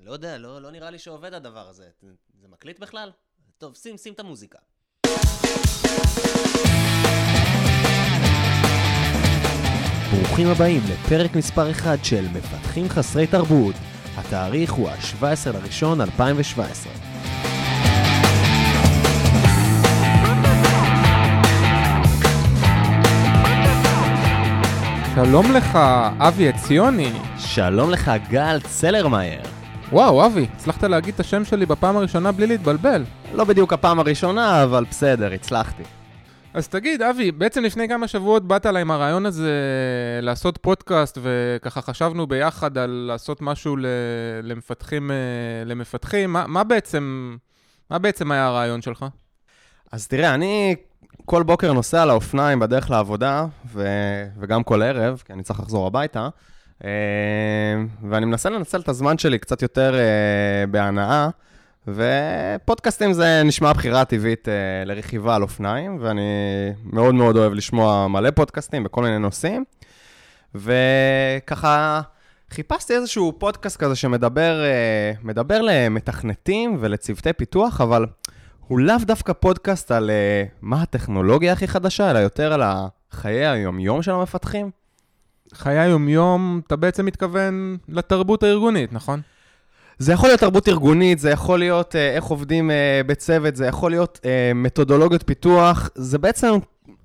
אני לא יודע, לא, לא נראה לי שעובד הדבר הזה. זה מקליט בכלל? טוב, שים, שים את המוזיקה. ברוכים הבאים לפרק מספר 1 של מפתחים חסרי תרבות. התאריך הוא ה-17 לראשון 2017. שלום לך, אבי עציוני. שלום לך, גל צלרמייר. וואו, אבי, הצלחת להגיד את השם שלי בפעם הראשונה בלי להתבלבל. לא בדיוק הפעם הראשונה, אבל בסדר, הצלחתי. אז תגיד, אבי, בעצם לפני כמה שבועות באת אליי עם הרעיון הזה לעשות פודקאסט, וככה חשבנו ביחד על לעשות משהו למפתחים, אה, למפתחים. מה, מה בעצם, מה בעצם היה הרעיון שלך? אז תראה, אני כל בוקר נוסע על האופניים בדרך לעבודה, ו... וגם כל ערב, כי אני צריך לחזור הביתה, ואני מנסה לנצל את הזמן שלי קצת יותר אה, בהנאה, ופודקאסטים זה נשמע בחירה טבעית אה, לרכיבה על אופניים, ואני מאוד מאוד אוהב לשמוע מלא פודקאסטים בכל מיני נושאים, וככה... חיפשתי איזשהו פודקאסט כזה שמדבר מדבר למתכנתים ולצוותי פיתוח, אבל הוא לאו דווקא פודקאסט על מה הטכנולוגיה הכי חדשה, אלא יותר על חיי היומיום של המפתחים. חיי היומיום, אתה בעצם מתכוון לתרבות הארגונית, נכון? זה יכול להיות תרבות ארגונית, זה יכול להיות uh, איך עובדים uh, בצוות, זה יכול להיות uh, מתודולוגיות פיתוח, זה בעצם,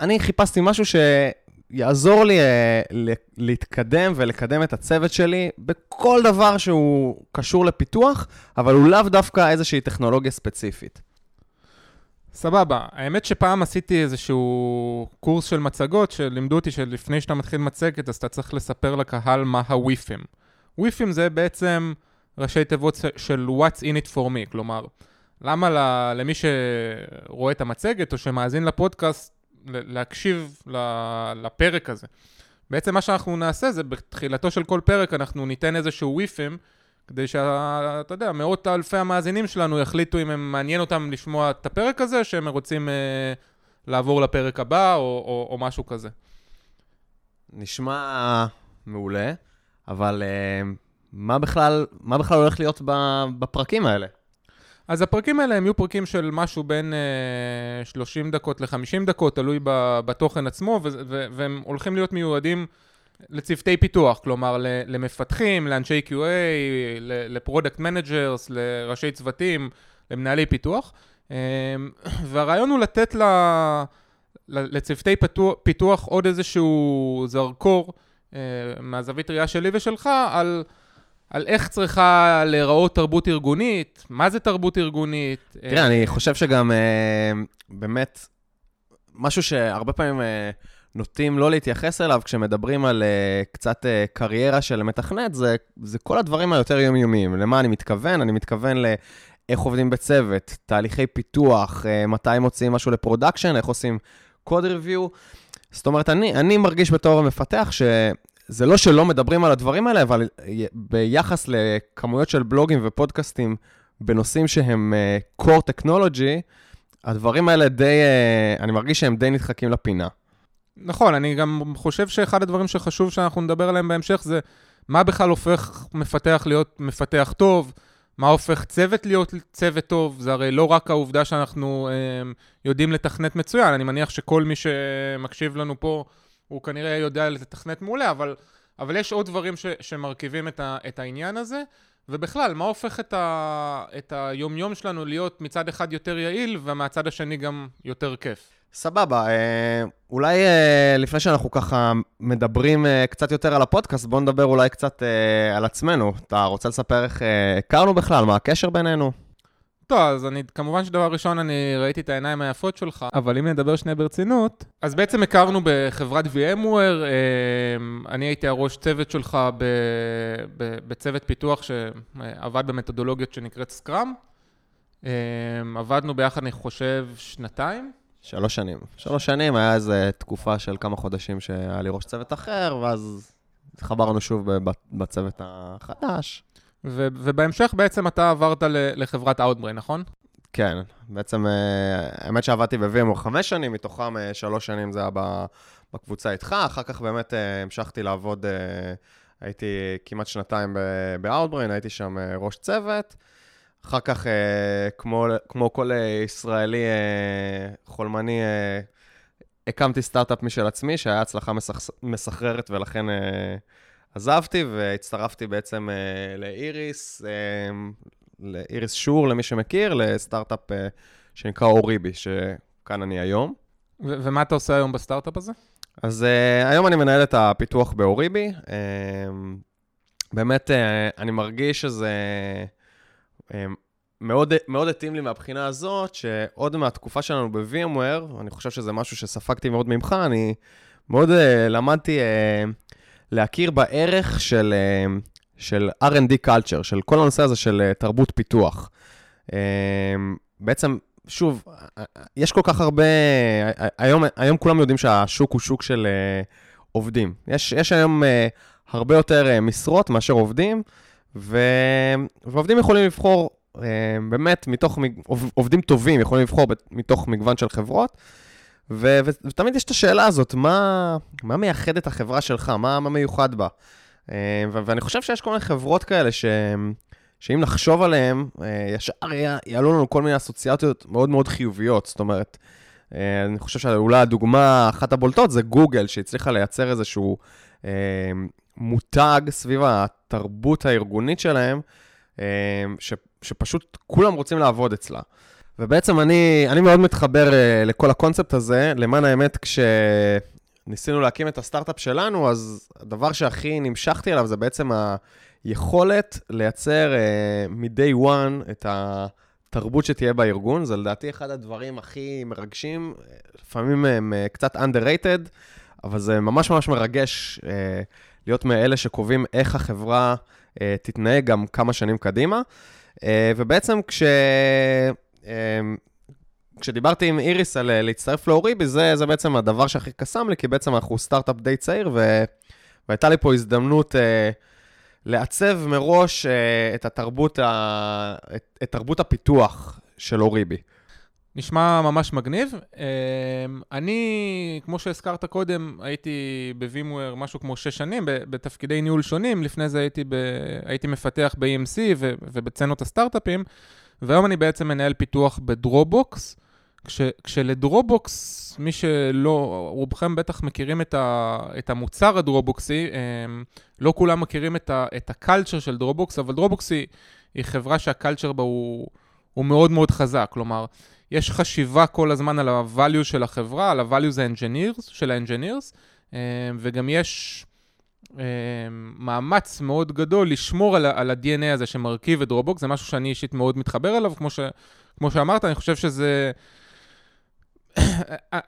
אני חיפשתי משהו שיעזור לי uh, להתקדם ולקדם את הצוות שלי בכל דבר שהוא קשור לפיתוח, אבל הוא לאו דווקא איזושהי טכנולוגיה ספציפית. סבבה. האמת שפעם עשיתי איזשהו קורס של מצגות, שלימדו אותי שלפני שאתה מתחיל מצגת, אז אתה צריך לספר לקהל מה הוויפים. וויפים זה בעצם ראשי תיבות של What's in it for me, כלומר, למה למי שרואה את המצגת או שמאזין לפודקאסט, להקשיב לפרק הזה. בעצם מה שאנחנו נעשה זה בתחילתו של כל פרק אנחנו ניתן איזשהו וויפים, כדי שאתה יודע, מאות אלפי המאזינים שלנו יחליטו אם הם מעניין אותם לשמוע את הפרק הזה, שהם רוצים אה, לעבור לפרק הבא או, או, או משהו כזה. נשמע מעולה, אבל אה, מה בכלל, מה בכלל הולך להיות בפרקים האלה? אז הפרקים האלה הם יהיו פרקים של משהו בין אה, 30 דקות ל-50 דקות, תלוי בתוכן עצמו, והם הולכים להיות מיועדים לצוותי פיתוח, כלומר למפתחים, לאנשי QA, ל product managers, לראשי צוותים, למנהלי פיתוח. אמ, והרעיון הוא לתת לצוותי פיתוח, פיתוח עוד איזשהו זרקור אה, מהזווית ראייה שלי ושלך על, על איך צריכה להיראות תרבות ארגונית, מה זה תרבות ארגונית. תראה, אני חושב שגם אה, באמת, משהו שהרבה פעמים... נוטים לא להתייחס אליו כשמדברים על uh, קצת uh, קריירה של מתכנת, זה, זה כל הדברים היותר יומיומיים. למה אני מתכוון? אני מתכוון לאיך עובדים בצוות, תהליכי פיתוח, uh, מתי מוציאים משהו ל production, איך עושים code review. זאת אומרת, אני, אני מרגיש בתור המפתח שזה לא שלא מדברים על הדברים האלה, אבל ביחס לכמויות של בלוגים ופודקאסטים בנושאים שהם uh, core technology, הדברים האלה די, uh, אני מרגיש שהם די נדחקים לפינה. נכון, אני גם חושב שאחד הדברים שחשוב שאנחנו נדבר עליהם בהמשך זה מה בכלל הופך מפתח להיות מפתח טוב, מה הופך צוות להיות צוות טוב, זה הרי לא רק העובדה שאנחנו אה, יודעים לתכנת מצוין, אני מניח שכל מי שמקשיב לנו פה, הוא כנראה יודע לתכנת מעולה, אבל, אבל יש עוד דברים ש, שמרכיבים את, ה, את העניין הזה, ובכלל, מה הופך את, ה, את היומיום שלנו להיות מצד אחד יותר יעיל, ומהצד השני גם יותר כיף. סבבה, אה, אולי אה, לפני שאנחנו ככה מדברים אה, קצת יותר על הפודקאסט, בואו נדבר אולי קצת על עצמנו. אתה רוצה לספר איך הכרנו בכלל? מה הקשר בינינו? טוב, אז אני, כמובן שדבר ראשון, אני ראיתי את העיניים היפות שלך, אבל אם נדבר שנייה ברצינות, אז בעצם הכרנו בחברת VMware, אני הייתי הראש צוות שלך בצוות פיתוח שעבד במתודולוגיות שנקראת סקראם. עבדנו ביחד, אני חושב, שנתיים. שלוש שנים. שלוש שנים, היה איזו תקופה של כמה חודשים שהיה לי ראש צוות אחר, ואז התחברנו שוב בצוות החדש. ו- ובהמשך בעצם אתה עברת לחברת Outbrain, נכון? כן, בעצם, אה, האמת שעבדתי ב-VMware חמש שנים, מתוכם אה, שלוש שנים זה היה בקבוצה איתך, אחר כך באמת אה, המשכתי לעבוד הייתי כמעט שנתיים ב-Outbrain, הייתי שם ראש צוות. אחר כך, כמו, כמו כל ישראלי חולמני, הקמתי סטארט-אפ משל עצמי, שהיה הצלחה מסחררת, ולכן עזבתי והצטרפתי בעצם לאיריס, לאיריס שור, למי שמכיר, לסטארט-אפ שנקרא אוריבי, שכאן אני היום. ו- ומה אתה עושה היום בסטארט-אפ הזה? אז uh, היום אני מנהל את הפיתוח באוריבי. Uh, באמת, uh, אני מרגיש שזה uh, מאוד, מאוד התאים לי מהבחינה הזאת, שעוד מהתקופה שלנו ב-VMware, אני חושב שזה משהו שספגתי מאוד ממך, אני מאוד uh, למדתי uh, להכיר בערך של, uh, של R&D culture, של כל הנושא הזה של uh, תרבות פיתוח. Uh, בעצם שוב, יש כל כך הרבה, היום, היום כולם יודעים שהשוק הוא שוק של uh, עובדים. יש, יש היום uh, הרבה יותר uh, משרות מאשר עובדים, ו, ועובדים יכולים לבחור uh, באמת מתוך, עובדים טובים יכולים לבחור מתוך מגוון של חברות, ו, ו, ותמיד יש את השאלה הזאת, מה, מה מייחד את החברה שלך? מה, מה מיוחד בה? Uh, ו, ואני חושב שיש כל מיני חברות כאלה שהן... שאם נחשוב עליהם, אה, ישר יעלו לנו כל מיני אסוציאציות מאוד מאוד חיוביות. זאת אומרת, אה, אני חושב שאולי הדוגמה, אחת הבולטות זה גוגל, שהצליחה לייצר איזשהו אה, מותג סביב התרבות הארגונית שלהם, ש, שפשוט כולם רוצים לעבוד אצלה. ובעצם אני, אני מאוד מתחבר לכל הקונספט הזה. למען האמת, כשניסינו להקים את הסטארט-אפ שלנו, אז הדבר שהכי נמשכתי אליו זה בעצם ה... יכולת לייצר uh, מ-day one את התרבות שתהיה בארגון, זה לדעתי אחד הדברים הכי מרגשים, לפעמים הם קצת underrated, אבל זה ממש ממש מרגש uh, להיות מאלה שקובעים איך החברה uh, תתנהג גם כמה שנים קדימה. Uh, ובעצם כש... Uh, כשדיברתי עם איריס על להצטרף לאוריבי, זה, זה בעצם הדבר שהכי קסם לי, כי בעצם אנחנו סטארט-אפ די צעיר, ו... והייתה לי פה הזדמנות uh, לעצב מראש uh, את התרבות, ה... את, את תרבות הפיתוח של אוריבי. נשמע ממש מגניב. Uh, אני, כמו שהזכרת קודם, הייתי בווימוור משהו כמו שש שנים, בתפקידי ניהול שונים. לפני זה הייתי, ב... הייתי מפתח ב-EMC ו... ובצנות הסטארט-אפים, והיום אני בעצם מנהל פיתוח ב Dropbox. כש, כשל Dropbox, מי שלא, רובכם בטח מכירים את, ה, את המוצר הדרופבוקסי, הם, לא כולם מכירים את, ה, את ה culture של Dropbox, אבל Dropbox היא, היא חברה שה culture בה הוא, הוא מאוד מאוד חזק, כלומר, יש חשיבה כל הזמן על ה-value של החברה, על ה-values engineers, של ה-engineers, וגם יש מאמץ מאוד גדול לשמור על, על ה-DNA הזה שמרכיב את Dropbox, זה משהו שאני אישית מאוד מתחבר אליו, כמו, ש, כמו שאמרת, אני חושב שזה...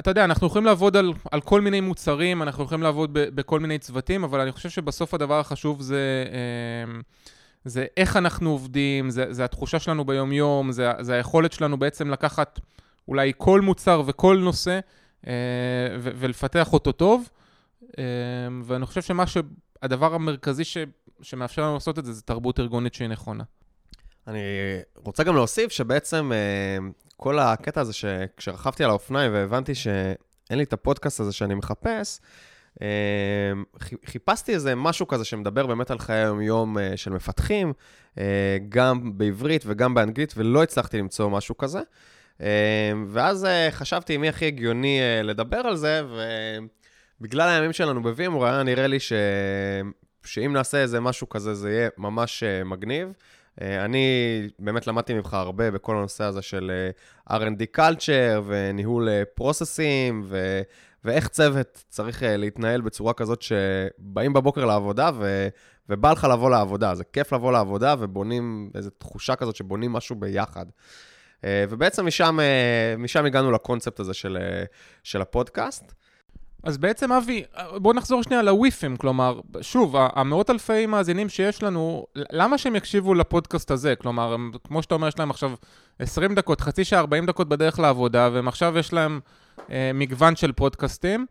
אתה יודע, אנחנו יכולים לעבוד על, על כל מיני מוצרים, אנחנו יכולים לעבוד ב, בכל מיני צוותים, אבל אני חושב שבסוף הדבר החשוב זה, אמ, זה איך אנחנו עובדים, זה, זה התחושה שלנו ביום-יום, זה, זה היכולת שלנו בעצם לקחת אולי כל מוצר וכל נושא אה, ו, ולפתח אותו טוב. אמ, ואני חושב שמה שהדבר המרכזי ש, שמאפשר לנו לעשות את זה, זה תרבות ארגונית שהיא נכונה. אני רוצה גם להוסיף שבעצם אה, כל הקטע הזה שכשרכבתי על האופניים והבנתי שאין לי את הפודקאסט הזה שאני מחפש, אה, חיפשתי איזה משהו כזה שמדבר באמת על חיי היום-יום אה, של מפתחים, גם בעברית וגם באנגלית, ולא הצלחתי למצוא משהו כזה. ואז חשבתי מי הכי הגיוני לדבר על זה, ובגלל הימים שלנו בווימור היה נראה לי ש... שאם נעשה איזה משהו כזה, זה יהיה ממש מגניב. אה, אני באמת למדתי ממך הרבה בכל הנושא הזה של אה, R&D culture וניהול פרוססים, אה, ו... ואיך צוות צריך להתנהל בצורה כזאת שבאים בבוקר לעבודה ו... ובא לך לבוא לעבודה. זה כיף לבוא לעבודה ובונים איזו תחושה כזאת שבונים משהו ביחד. ובעצם משם, משם הגענו לקונספט הזה של, של הפודקאסט. אז בעצם, אבי, בוא נחזור שנייה לוויפים, כלומר, שוב, המאות אלפי מאזינים שיש לנו, למה שהם יקשיבו לפודקאסט הזה? כלומר, הם, כמו שאתה אומר, יש להם עכשיו 20 דקות, חצי שעה, 40 דקות בדרך לעבודה, והם עכשיו יש להם אה, מגוון של פודקאסטים.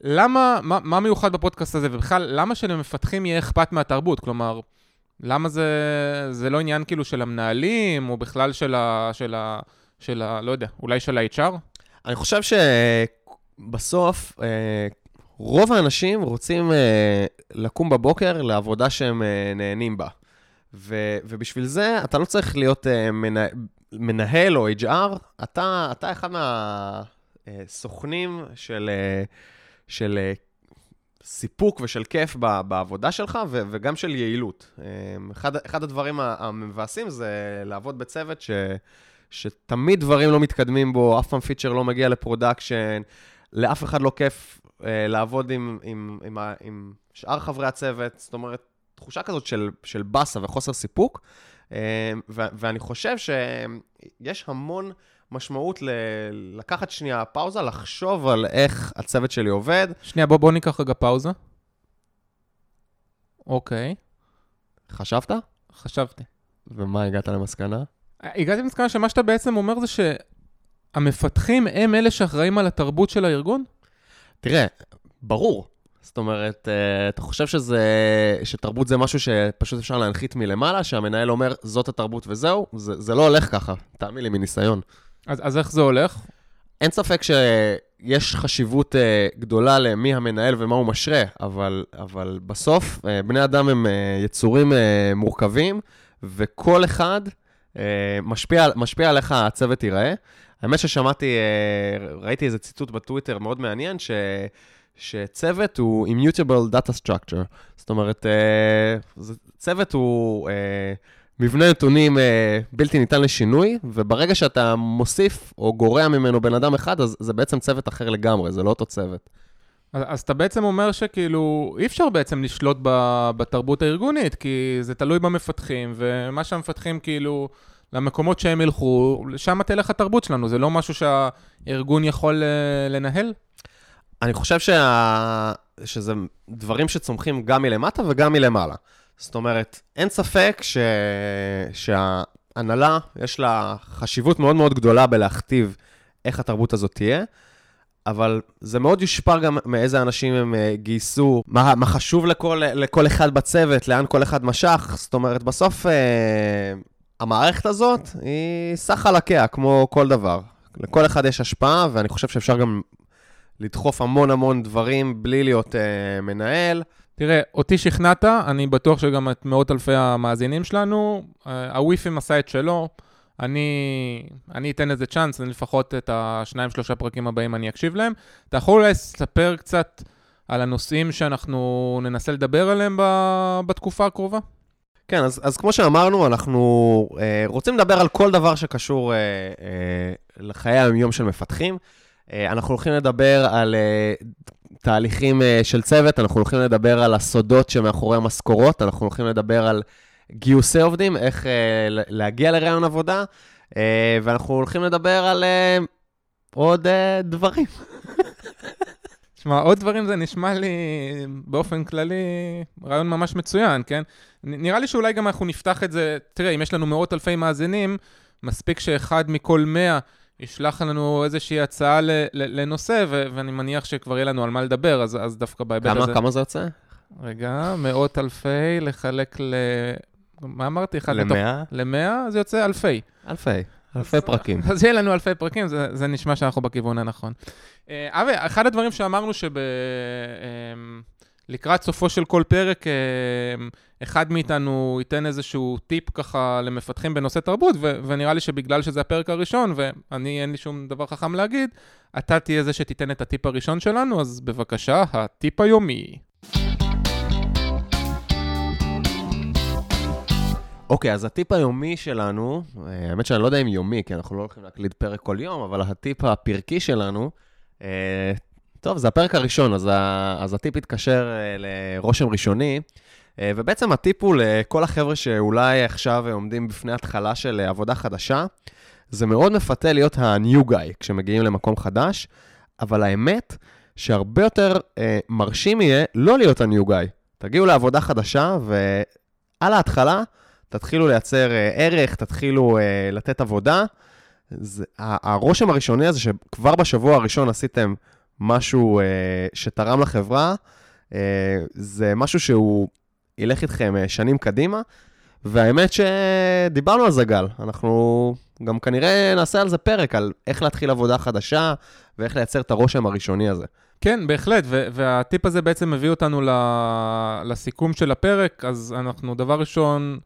למה, מה, מה מיוחד בפודקאסט הזה, ובכלל, למה שלמפתחים יהיה אכפת מהתרבות? כלומר, למה זה, זה לא עניין כאילו של המנהלים, או בכלל של ה... של ה, של ה לא יודע, אולי של ה-HR? אני חושב ש... בסוף, אה, רוב האנשים רוצים אה, לקום בבוקר לעבודה שהם אה, נהנים בה. ו, ובשביל זה אתה לא צריך להיות אה, מנה, מנהל או HR, אתה, אתה אחד מהסוכנים של, אה, של אה, סיפוק ושל כיף בעבודה שלך ו, וגם של יעילות. אה, אחד, אחד הדברים המבאסים זה לעבוד בצוות ש, שתמיד דברים לא מתקדמים בו, אף פעם feature לא מגיע ל production, לאף אחד לא כיף אה, לעבוד עם, עם, עם, עם, שאר חברי הצוות, זאת אומרת, תחושה כזאת של, של באסה וחוסר סיפוק, אה, ו, ואני חושב שיש המון משמעות ל- לקחת שנייה פאוזה, לחשוב על איך הצוות שלי עובד. שנייה, בוא, בוא ניקח רגע פאוזה. אוקיי, חשבת? חשבתי. ומה הגעת למסקנה? הגעתי למסקנה שמה שאתה בעצם אומר זה שהמפתחים הם אלה שאחראים על התרבות של הארגון? תראה, ברור. זאת אומרת, אה, אתה חושב שזה, שתרבות זה משהו שפשוט אפשר להנחית מלמעלה, שהמנהל אומר, זאת התרבות וזהו? זה, זה לא הולך ככה, תאמין לי, מניסיון. אז, אז איך זה הולך? אין ספק שיש חשיבות uh, גדולה למי המנהל ומה הוא משרה, אבל, אבל בסוף uh, בני אדם הם uh, יצורים uh, מורכבים, וכל אחד uh, משפיע, משפיע על איך הצוות ייראה. האמת ששמעתי, uh, ראיתי איזה ציטוט בטוויטר מאוד מעניין, ש... שצוות הוא Immutable Data Structure. זאת אומרת, uh, צוות הוא... Uh, מבנה נתונים אה, בלתי ניתן לשינוי, וברגע שאתה מוסיף או גורע ממנו בן אדם אחד, אז זה בעצם צוות אחר לגמרי, זה לא אותו צוות. אז, אז אתה בעצם אומר שכאילו, אי אפשר בעצם לשלוט ב, בתרבות הארגונית, כי זה תלוי במפתחים, ומה שהמפתחים כאילו, למקומות שהם ילכו, שם תלך התרבות שלנו, זה לא משהו שהארגון יכול אה, לנהל? אני חושב שה... שזה דברים שצומחים גם מלמטה וגם מלמעלה. זאת אומרת, אין ספק ש... שההנהלה, יש לה חשיבות מאוד מאוד גדולה בלהכתיב איך התרבות הזאת תהיה, אבל זה מאוד יושפע גם מאיזה אנשים הם אה, גייסו, מה, מה חשוב לכל, לכל אחד בצוות, לאן כל אחד משך. זאת אומרת, בסוף אה, המערכת הזאת היא סך חלקיה, כמו כל דבר. לכל אחד יש השפעה, ואני חושב שאפשר גם לדחוף המון המון דברים בלי להיות אה, מנהל. תראה, אותי שכנעת, אני בטוח שגם את מאות אלפי המאזינים שלנו, אה, הוויפים עשה את שלו, אני, אני אתן לזה צ'אנס, אני לפחות את השניים, שלושה פרקים הבאים אני אקשיב להם. אתה יכול אולי לספר קצת על הנושאים שאנחנו ננסה לדבר עליהם ב, בתקופה הקרובה? כן, אז, אז כמו שאמרנו, אנחנו אה, רוצים לדבר על כל דבר שקשור אה, אה, לחיי היום-יום של מפתחים. אה, אנחנו הולכים לדבר על אה, תהליכים אה, של צוות, אנחנו הולכים לדבר על הסודות שמאחורי המשכורות, אנחנו הולכים לדבר על גיוסי עובדים, איך להגיע לרעיון עבודה, ואנחנו הולכים לדבר על עוד דברים. תשמע, עוד דברים זה נשמע לי באופן כללי רעיון ממש מצוין, כן? נראה לי שאולי גם אנחנו נפתח את זה, תראה, אם יש לנו מאות אלפי מאזינים, מספיק שאחד מכל מאה ישלח לנו איזושהי הצעה לנושא, ואני מניח שכבר יהיה לנו על מה לדבר, אז, אז דווקא בהיבט כמה, הזה... כמה זה יוצא? רגע, מאות אלפי לחלק ל... מה אמרתי? למאה? למאה, זה יוצא אלפי. אלפי. אלפי פרקים. אז יהיה לנו אלפי פרקים, זה, זה נשמע שאנחנו בכיוון הנכון. אה, אבי, אחד הדברים שאמרנו שב... אמ, לקראת סופו של כל פרק, אה, אחד מאיתנו ייתן איזשהו טיפ ככה למפתחים בנושא תרבות, ו- ונראה לי שבגלל שזה הפרק הראשון, ואני אין לי שום דבר חכם להגיד, אתה תהיה זה שתיתן את הטיפ הראשון שלנו, אז בבקשה, הטיפ היומי. אוקיי, okay, אז הטיפ היומי שלנו, אה, האמת שאני לא יודע אם יומי, כי אנחנו לא הולכים להקליד פרק כל יום, אבל הטיפ הפרקי שלנו, אה, טוב, זה הפרק הראשון, אז, ה, אז הטיפ יתקשר אה, לרושם ראשוני, ובעצם הטיפ הוא לכל החבר'ה שאולי עכשיו עומדים בפני התחלה של עבודה חדשה, זה מאוד מפתה להיות ה-new guy כשמגיעים למקום חדש, אבל האמת שהרבה יותר אה, מרשים יהיה לא להיות ה-new guy. תגיעו לעבודה חדשה, ועל ההתחלה תתחילו לייצר אה, ערך, תתחילו אה, לתת עבודה. זה, הרושם הראשוני הזה שכבר בשבוע הראשון עשיתם משהו uh, שתרם לחברה, uh, זה משהו שהוא ילך איתכם uh, שנים קדימה, והאמת שדיברנו על זה, גל. אנחנו גם כנראה נעשה על זה פרק, על איך להתחיל עבודה חדשה ואיך לייצר את הרושם הראשוני הזה. כן, בהחלט, והטיפ הזה בעצם מביא אותנו לסיכום של הפרק, אז אנחנו דבר ראשון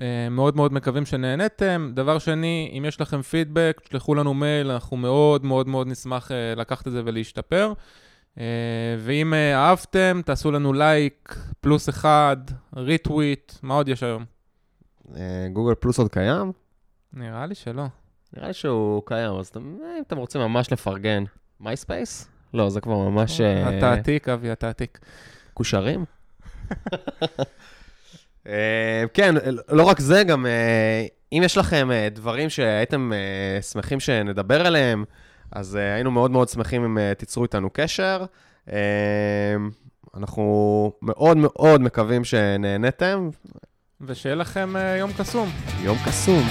אה, מאוד מאוד מקווים שנהניתם. דבר שני, אם יש לכם פידבק, תשלחו לנו מייל, אנחנו מאוד מאוד מאוד נשמח אה, לקחת את זה ולהשתפר. אה, ואם אה, אהבתם, תעשו לנו לייק, פלוס אחד, retweet, מה עוד יש היום? אה, Google Plus עוד קיים? נראה לי שלא. נראה לי שהוא קיים, אז אם אתם רוצים ממש לפרגן. Myspace? לא, זה כבר ממש... אתה עתיק, אבי, אתה עתיק. קושרים? כן, לא רק זה, גם אם יש לכם דברים שהייתם שמחים שנדבר עליהם, אז אה, היינו מאוד מאוד שמחים אם אה, תיצרו איתנו קשר. אה, אנחנו מאוד מאוד מקווים שנהנתם. ושיהיה לכם אה, יום קסום. יום קסום.